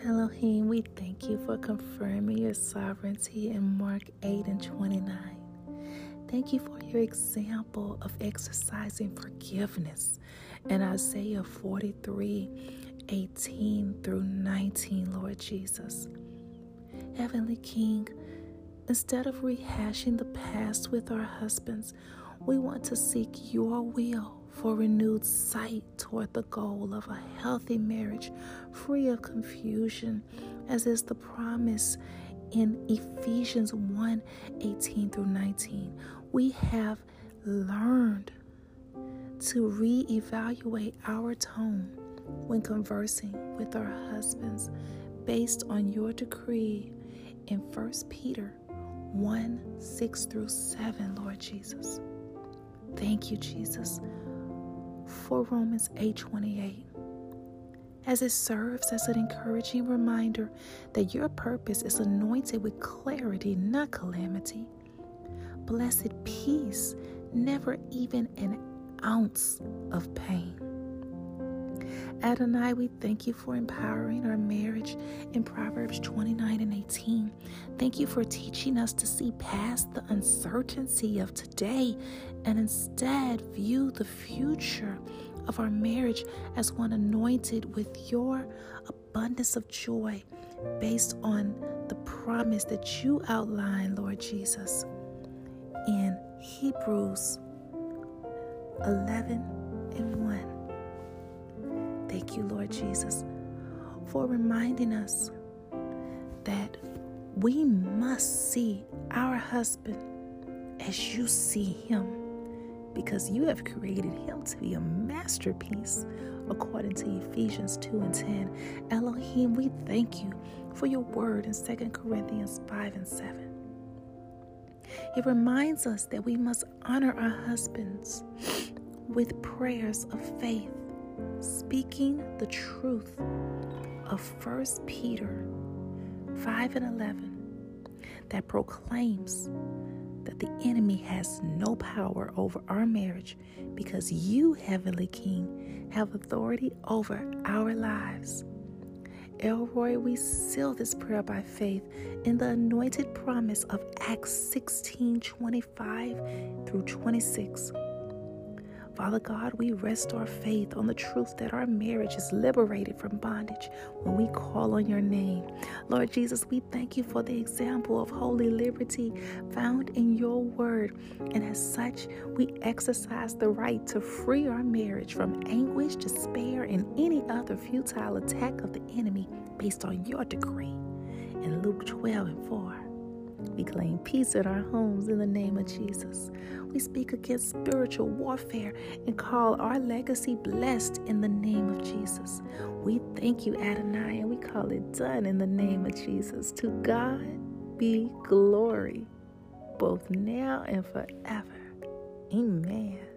Elohim, we thank you for confirming your sovereignty in Mark 8 and 29. Thank you for your example of exercising forgiveness in Isaiah 43 18 through 19, Lord Jesus. Heavenly King, instead of rehashing the past with our husbands, we want to seek your will for renewed sight toward the goal of a healthy marriage free of confusion, as is the promise in Ephesians 1 18 through 19. We have learned to re-evaluate our tone when conversing with our husbands based on your decree in 1 Peter 1 6 through 7, Lord Jesus. Thank you, Jesus, for Romans 8 28 as it serves as an encouraging reminder that your purpose is anointed with clarity, not calamity. Blessed peace, never even an ounce of pain. Adonai, we thank you for empowering our marriage in Proverbs 29 and 18. Thank you for teaching us to see past the uncertainty of today and instead view the future of our marriage as one anointed with your abundance of joy based on the promise that you outline, Lord Jesus, in Hebrews 11 and 1. Thank you, Lord Jesus, for reminding us that we must see our husband as you see him because you have created him to be a masterpiece according to Ephesians 2 and 10. Elohim, we thank you for your word in 2 Corinthians 5 and 7. It reminds us that we must honor our husbands with prayers of faith, speaking the truth of 1 Peter 5 and 11 that proclaims that the enemy has no power over our marriage because you, Heavenly King, have authority over our lives. El Roi, we seal this prayer by faith in the anointed promise of Acts 16 25 through 26 Father God, we rest our faith on the truth that our marriage is liberated from bondage when we call on your name. Lord Jesus, we thank you for the example of holy liberty found in your word. And as such, we exercise the right to free our marriage from anguish, despair, and any other futile attack of the enemy based on your decree. In Luke 12 and 4. We claim peace in our homes in the name of Jesus. We speak against spiritual warfare and call our legacy blessed in the name of Jesus. We thank you, Adonai, and we call it done in the name of Jesus. To God be glory, both now and forever. Amen.